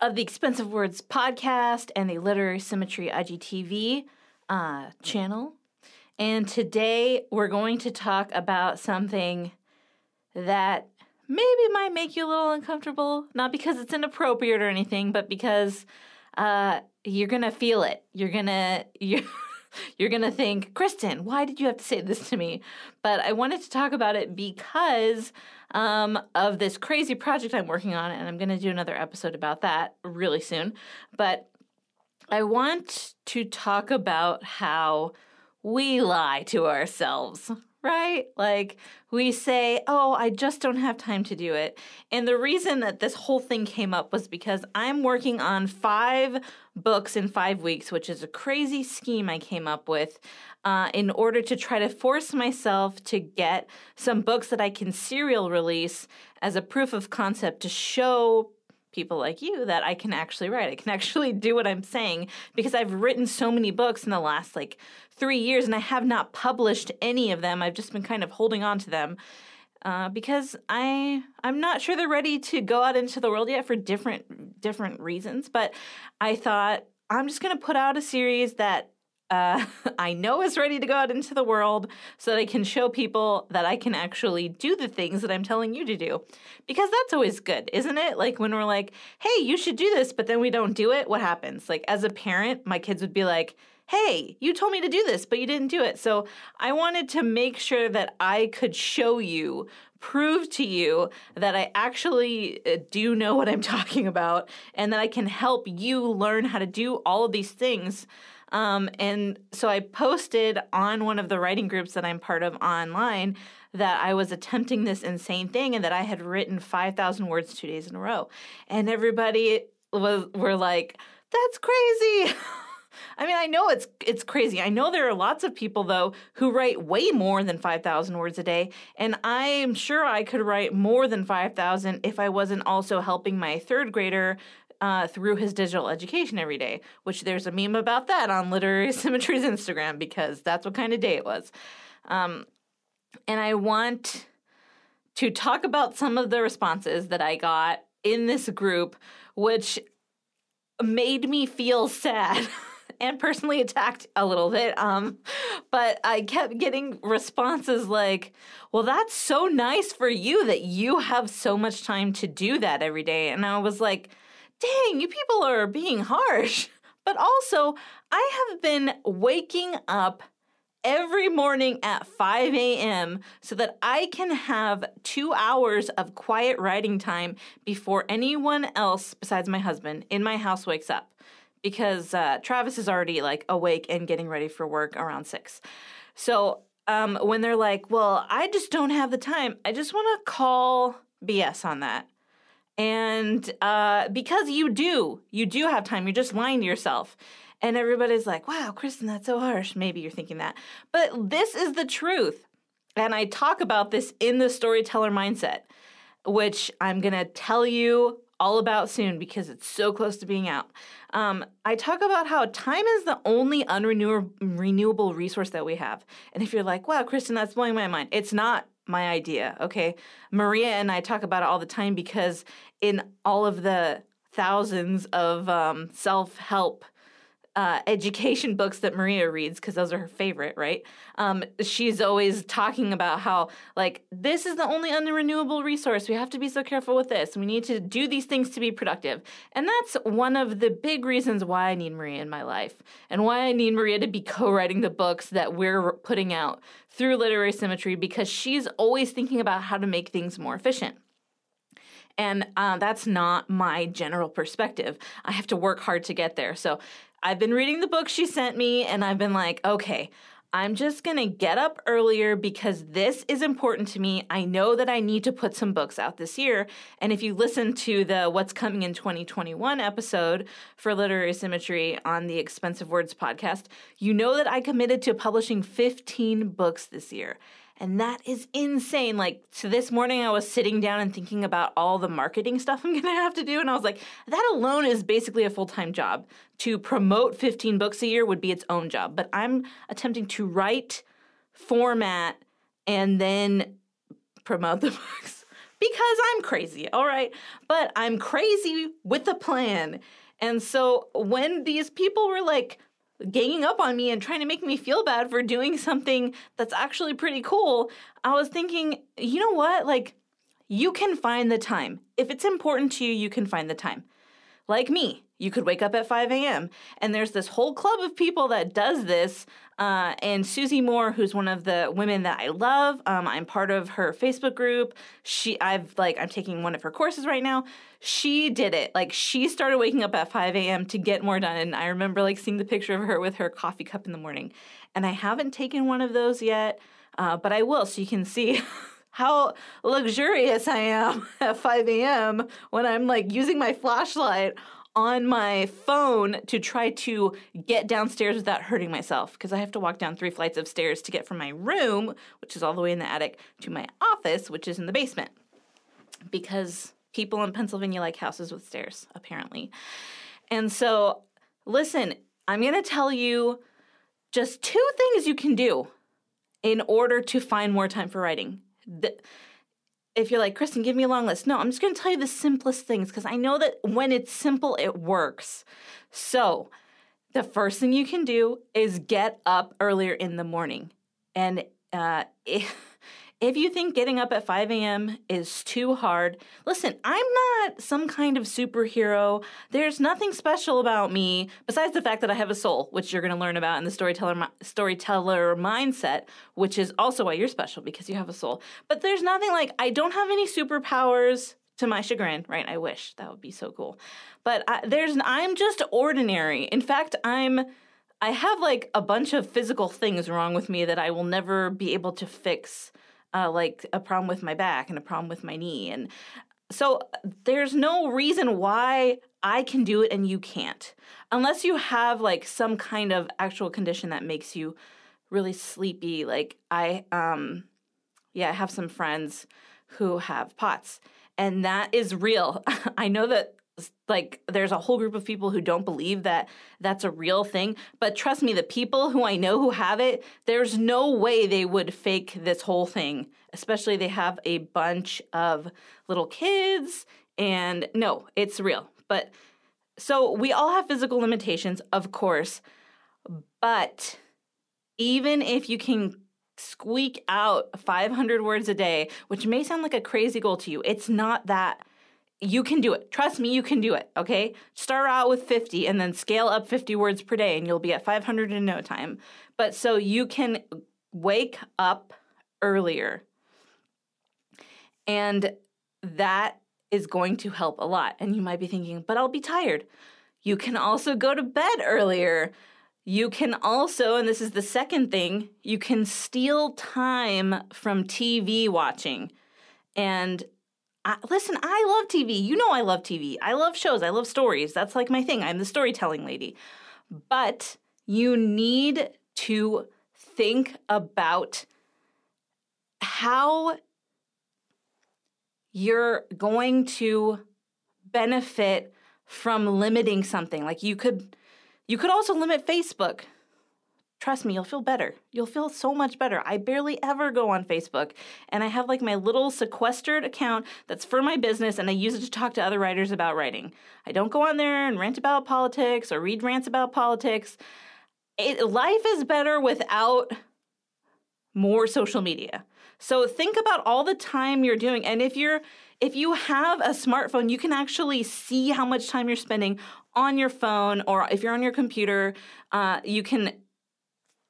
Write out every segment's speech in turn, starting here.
of the Expensive Words podcast and the Literary Symmetry IGTV uh, channel. And today we're going to talk about something that maybe might make you a little uncomfortable, not because it's inappropriate or anything, but because uh, you're gonna feel it. You're gonna you're you're gonna think, Kristen, why did you have to say this to me? But I wanted to talk about it because um, of this crazy project I'm working on, and I'm gonna do another episode about that really soon. But I want to talk about how we lie to ourselves right? Like we say, oh, I just don't have time to do it. And the reason that this whole thing came up was because I'm working on five books in five weeks, which is a crazy scheme I came up with uh, in order to try to force myself to get some books that I can serial release as a proof of concept to show people like you that I can actually write. I can actually do what I'm saying because I've written so many books in the last like three years and I have not published any of them. I've just been kind of holding on to them. Uh, because I I'm not sure they're ready to go out into the world yet for different different reasons. But I thought I'm just gonna put out a series that uh, I know is ready to go out into the world so that I can show people that I can actually do the things that I'm telling you to do. Because that's always good, isn't it? Like when we're like, hey, you should do this, but then we don't do it, what happens? Like as a parent, my kids would be like, hey, you told me to do this, but you didn't do it. So I wanted to make sure that I could show you, prove to you that I actually uh, do know what I'm talking about and that I can help you learn how to do all of these things um, and so I posted on one of the writing groups that I'm part of online that I was attempting this insane thing and that I had written 5,000 words two days in a row. And everybody was were like, that's crazy. I mean, I know it's it's crazy. I know there are lots of people though who write way more than 5,000 words a day, and I'm sure I could write more than 5,000 if I wasn't also helping my third grader uh, through his digital education every day, which there's a meme about that on Literary Symmetry's Instagram because that's what kind of day it was. Um, and I want to talk about some of the responses that I got in this group, which made me feel sad. and personally attacked a little bit. Um, but I kept getting responses like, well, that's so nice for you that you have so much time to do that every day. And I was like, dang, you people are being harsh. But also, I have been waking up every morning at 5 a.m. so that I can have two hours of quiet writing time before anyone else besides my husband in my house wakes up. Because uh, Travis is already like awake and getting ready for work around six. So um, when they're like, well, I just don't have the time, I just want to call BS on that. And uh, because you do, you do have time. You're just lying to yourself. And everybody's like, wow, Kristen, that's so harsh. Maybe you're thinking that. But this is the truth. And I talk about this in the storyteller mindset, which I'm going to tell you all about soon because it's so close to being out. Um, I talk about how time is the only unrenewable renewable resource that we have. And if you're like, wow, Kristen, that's blowing my mind, it's not my idea. Okay. Maria and I talk about it all the time because in all of the thousands of um, self help uh, education books that Maria reads because those are her favorite, right? Um, she's always talking about how like this is the only unrenewable resource. We have to be so careful with this. We need to do these things to be productive, and that's one of the big reasons why I need Maria in my life and why I need Maria to be co-writing the books that we're putting out through Literary Symmetry because she's always thinking about how to make things more efficient. And uh, that's not my general perspective. I have to work hard to get there. So I've been reading the book she sent me, and I've been like, okay, I'm just to get up earlier because this is important to me. I know that I need to put some books out this year. And if you listen to the What's Coming in 2021 episode for Literary Symmetry on the Expensive Words podcast, you know that I committed to publishing 15 books this year. And that is insane. Like, so this morning I was sitting down and thinking about all the marketing stuff I'm gonna have to do. And I was like, that alone is basically a full time job. To promote 15 books a year would be its own job. But I'm attempting to write, format, and then promote the books because I'm crazy, all right? But I'm crazy with a plan. And so when these people were like, ganging up on me and trying to make me feel bad for doing something that's actually pretty cool, I was thinking, you know what? Like, you can find the time. If it's important to you, you can find the time. Like me, you could wake up at 5 a.m. And there's this whole club of people that does this. Uh, and Susie Moore, who's one of the women that I love, um, I'm part of her Facebook group. She, I've like, I'm taking one of her courses right now. She did it. Like, she started waking up at 5 a.m. to get more done. And I remember like seeing the picture of her with her coffee cup in the morning. And I haven't taken one of those yet, uh, but I will, so you can see. how luxurious I am at 5 a.m. when I'm like using my flashlight on my phone to try to get downstairs without hurting myself because I have to walk down three flights of stairs to get from my room, which is all the way in the attic, to my office, which is in the basement. Because people in Pennsylvania like houses with stairs, apparently. And so, listen, I'm going to tell you just two things you can do in order to find more time for writing. The, if you're like, Kristen, give me a long list. No, I'm just going to tell you the simplest things because I know that when it's simple, it works. So, the first thing you can do is get up earlier in the morning. And uh, if you think getting up at 5 a.m. is too hard, listen, I'm not some kind of superhero. There's nothing special about me besides the fact that I have a soul, which you're going to learn about in the storyteller storyteller mindset, which is also why you're special because you have a soul. But there's nothing like I don't have any superpowers to my chagrin, right? I wish that would be so cool. But I, there's I'm just ordinary. In fact, I'm I have like a bunch of physical things wrong with me that I will never be able to fix uh, like a problem with my back and a problem with my knee. And so there's no reason why I can do it and you can't. Unless you have like some kind of actual condition that makes you really sleepy. Like I um yeah, I have some friends who have POTS and that is real. I know that like there's a whole group of people who don't believe that that's a real thing but trust me the people who i know who have it there's no way they would fake this whole thing especially they have a bunch of little kids and no it's real. But so we all have physical limitations of course but even if you can squeak out 500 words a day which may sound like a crazy goal to you it's not that you can do it. Trust me, you can do it, okay? Start out with 50 and then scale up 50 words per day and you'll be at 500 in no time. But so you can wake up earlier. And that is going to help a lot. And you might be thinking, but I'll be tired. You can also go to bed earlier. You can also, and this is the second thing, you can steal time from TV watching. And I, listen, I love TV. You know I love TV. I love shows. I love stories. That's like my thing. I'm the storytelling lady. But you need to think about how you're going to benefit from limiting something. Like you could you could also limit Facebook Trust me, you'll feel better. You'll feel so much better. I barely ever go on Facebook, and I have like my little sequestered account that's for my business, and I use it to talk to other writers about writing. I don't go on there and rant about politics or read rants about politics. It, life is better without more social media. So think about all the time you're doing, and if you're if you have a smartphone, you can actually see how much time you're spending on your phone, or if you're on your computer, uh, you can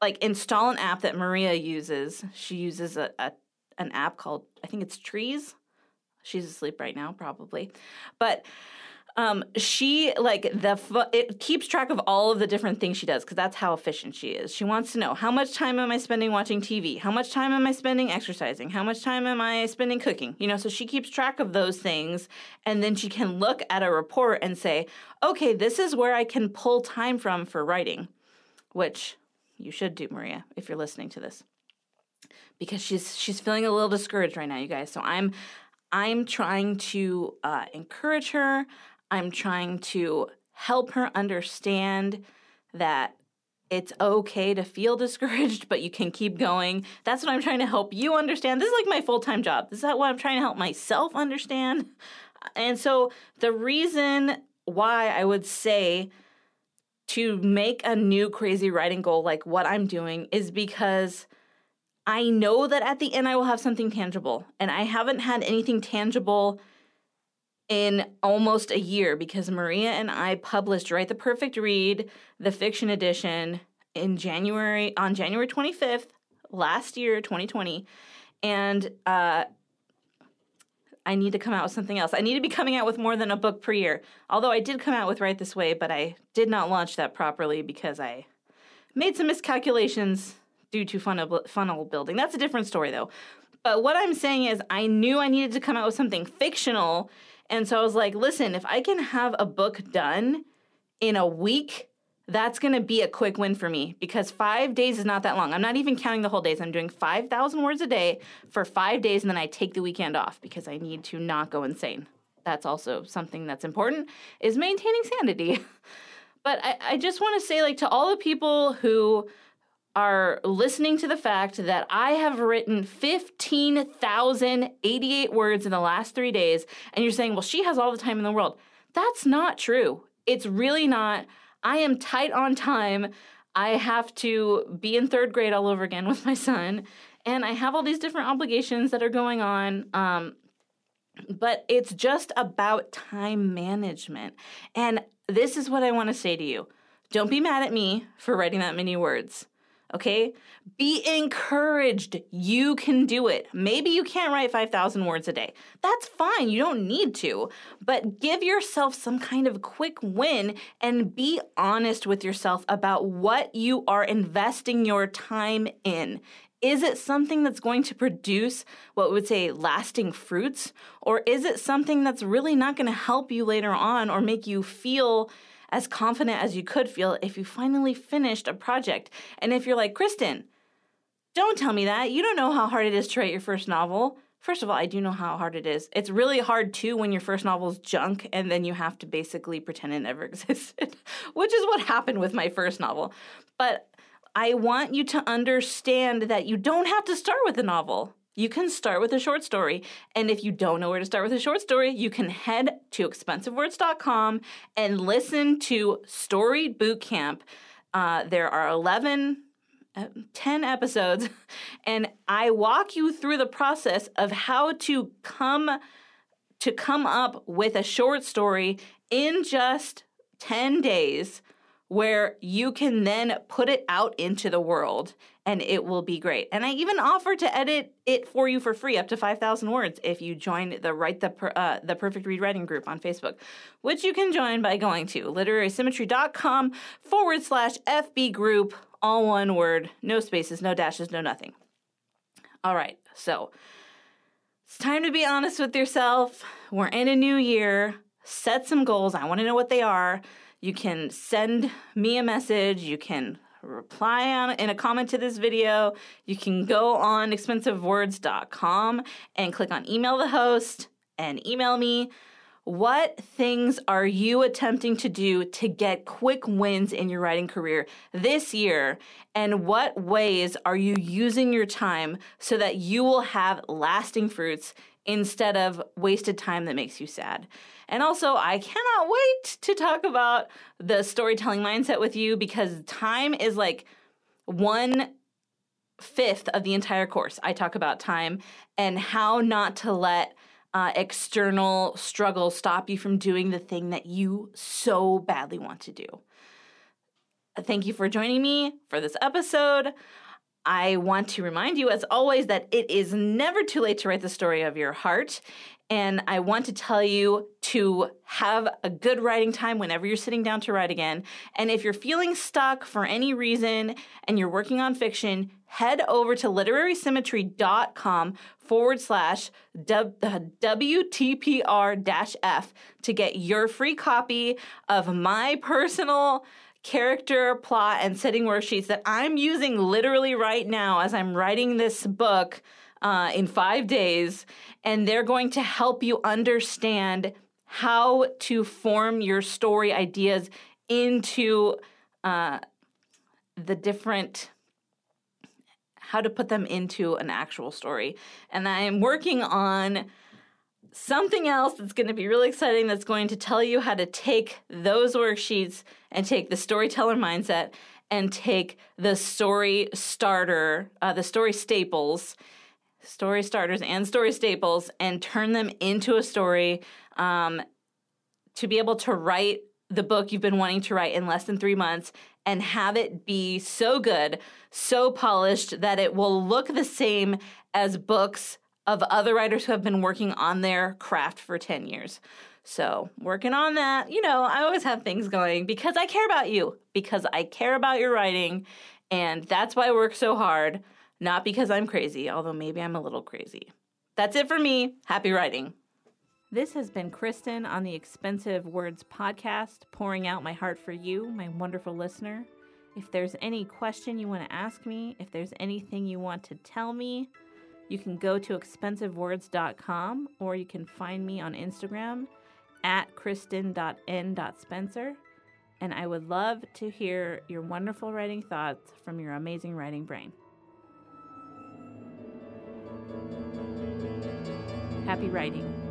like install an app that Maria uses. She uses a, a an app called I think it's Trees. She's asleep right now, probably, but um, she like the it keeps track of all of the different things she does because that's how efficient she is. She wants to know how much time am I spending watching TV? How much time am I spending exercising? How much time am I spending cooking? You know, so she keeps track of those things and then she can look at a report and say, "Okay, this is where I can pull time from for writing." Which you should do, Maria, if you're listening to this. Because she's she's feeling a little discouraged right now, you guys. So I'm I'm trying to uh, encourage her. I'm trying to help her understand that it's okay to feel discouraged, but you can keep going. That's what I'm trying to help you understand. This is like my full time job. This is what I'm trying to help myself understand. And so, the reason why I would say to make a new crazy writing goal like what I'm doing is because I know that at the end I will have something tangible. And I haven't had anything tangible in almost a year because Maria and I published Write the Perfect Read, the fiction edition, in January on January 25th last year, 2020. And uh, I need to come out with something else. I need to be coming out with more than a book per year. Although I did come out with Write This Way, but I did not launch that properly because I made some miscalculations due to funnel, funnel building. That's a different story though. But what I'm saying is, I knew I needed to come out with something fictional and so I was like, listen, if I can have a book done in a week, that's going to be a quick win for me because five days is not that long. I'm not even counting the whole days. I'm doing 5,000 words a day for five days and then I take the weekend off because I need to not go insane. That's also something that's important is maintaining sanity. but I, I just want to say like to all the people who are listening to the fact that I have written 15,088 words in the last three days, and you're saying, well, she has all the time in the world. That's not true. It's really not. I am tight on time. I have to be in third grade all over again with my son, and I have all these different obligations that are going on. Um, but it's just about time management. And this is what I want to say to you. Don't be mad at me for writing that many words. Okay? Be encouraged. You can do it. Maybe you can't write 5,000 words a day. That's fine. You don't need to. But give yourself some kind of quick win and be honest with yourself about what you are investing your time in. Is it something that's going to produce what we would say lasting fruits? Or is it something that's really not going to help you later on or make you feel as confident as you could feel if you finally finished a project. And if you're like, Kristen, don't tell me that. You don't know how hard it is to write your first novel. First of all, I do know how hard it is. It's really hard too when your first novel's junk and then you have to basically pretend it never existed, which is what happened with my first novel. But I want you to understand that you don't have to start with a novel you can start with a short story. And if you don't know where to start with a short story, you can head to expensivewords.com and listen to Story Bootcamp. Uh, there are 11 uh, 10 episodes and I walk you through the process of how to come to come up with a short story in just 10 days where you can then put it out into the world and it will be great. And I even offer to edit it for you for free, up to 5,000 words, if you join the Write the, per, uh, the Perfect Read Writing group on Facebook, which you can join by going to literarysymmetry.com forward slash FB group, all one word, no spaces, no dashes, no nothing. All right, so it's time to be honest with yourself. We're in a new year. Set some goals. I want to know what they are. You can send me a message. You can reply on in a comment to this video. You can go on expensivewords.com and click on email the host and email me What things are you attempting to do to get quick wins in your writing career this year? And what ways are you using your time so that you will have lasting fruits instead of wasted time that makes you sad? And also, I cannot wait to talk about the storytelling mindset with you because time is like one fifth of the entire course. I talk about time and how not to let uh, external struggle stop you from doing the thing that you so badly want to do. Thank you for joining me for this episode. I want to remind you, as always, that it is never too late to write the story of your heart. And I want to tell you to have a good writing time whenever you're sitting down to write again. And if you're feeling stuck for any reason and you're working on fiction, head over to literarysymmetry.com forward slash uh, WTPR F to get your free copy of my personal character, plot, and setting worksheets that I'm using literally right now as I'm writing this book uh, in five days. And they're going to help you understand how to form your story ideas into uh, the different how to put them into an actual story. And I'm working on something else that's going to be really exciting that's going to tell you how to take those worksheets and take the storyteller mindset and take the story starter, uh, the story staples, story starters and story staples, and turn them into a story um, to be able to write the book you've been wanting to write in less than three months and have it be so good, so polished that it will look the same as books of other writers who have been working on their craft for 10 years. So, working on that, you know, I always have things going because I care about you, because I care about your writing, and that's why I work so hard, not because I'm crazy, although maybe I'm a little crazy. That's it for me. Happy writing. This has been Kristen on the Expensive Words podcast, pouring out my heart for you, my wonderful listener. If there's any question you want to ask me, if there's anything you want to tell me, you can go to expensivewords.com or you can find me on Instagram at kristen.n.spencer. And I would love to hear your wonderful writing thoughts from your amazing writing brain. Happy writing.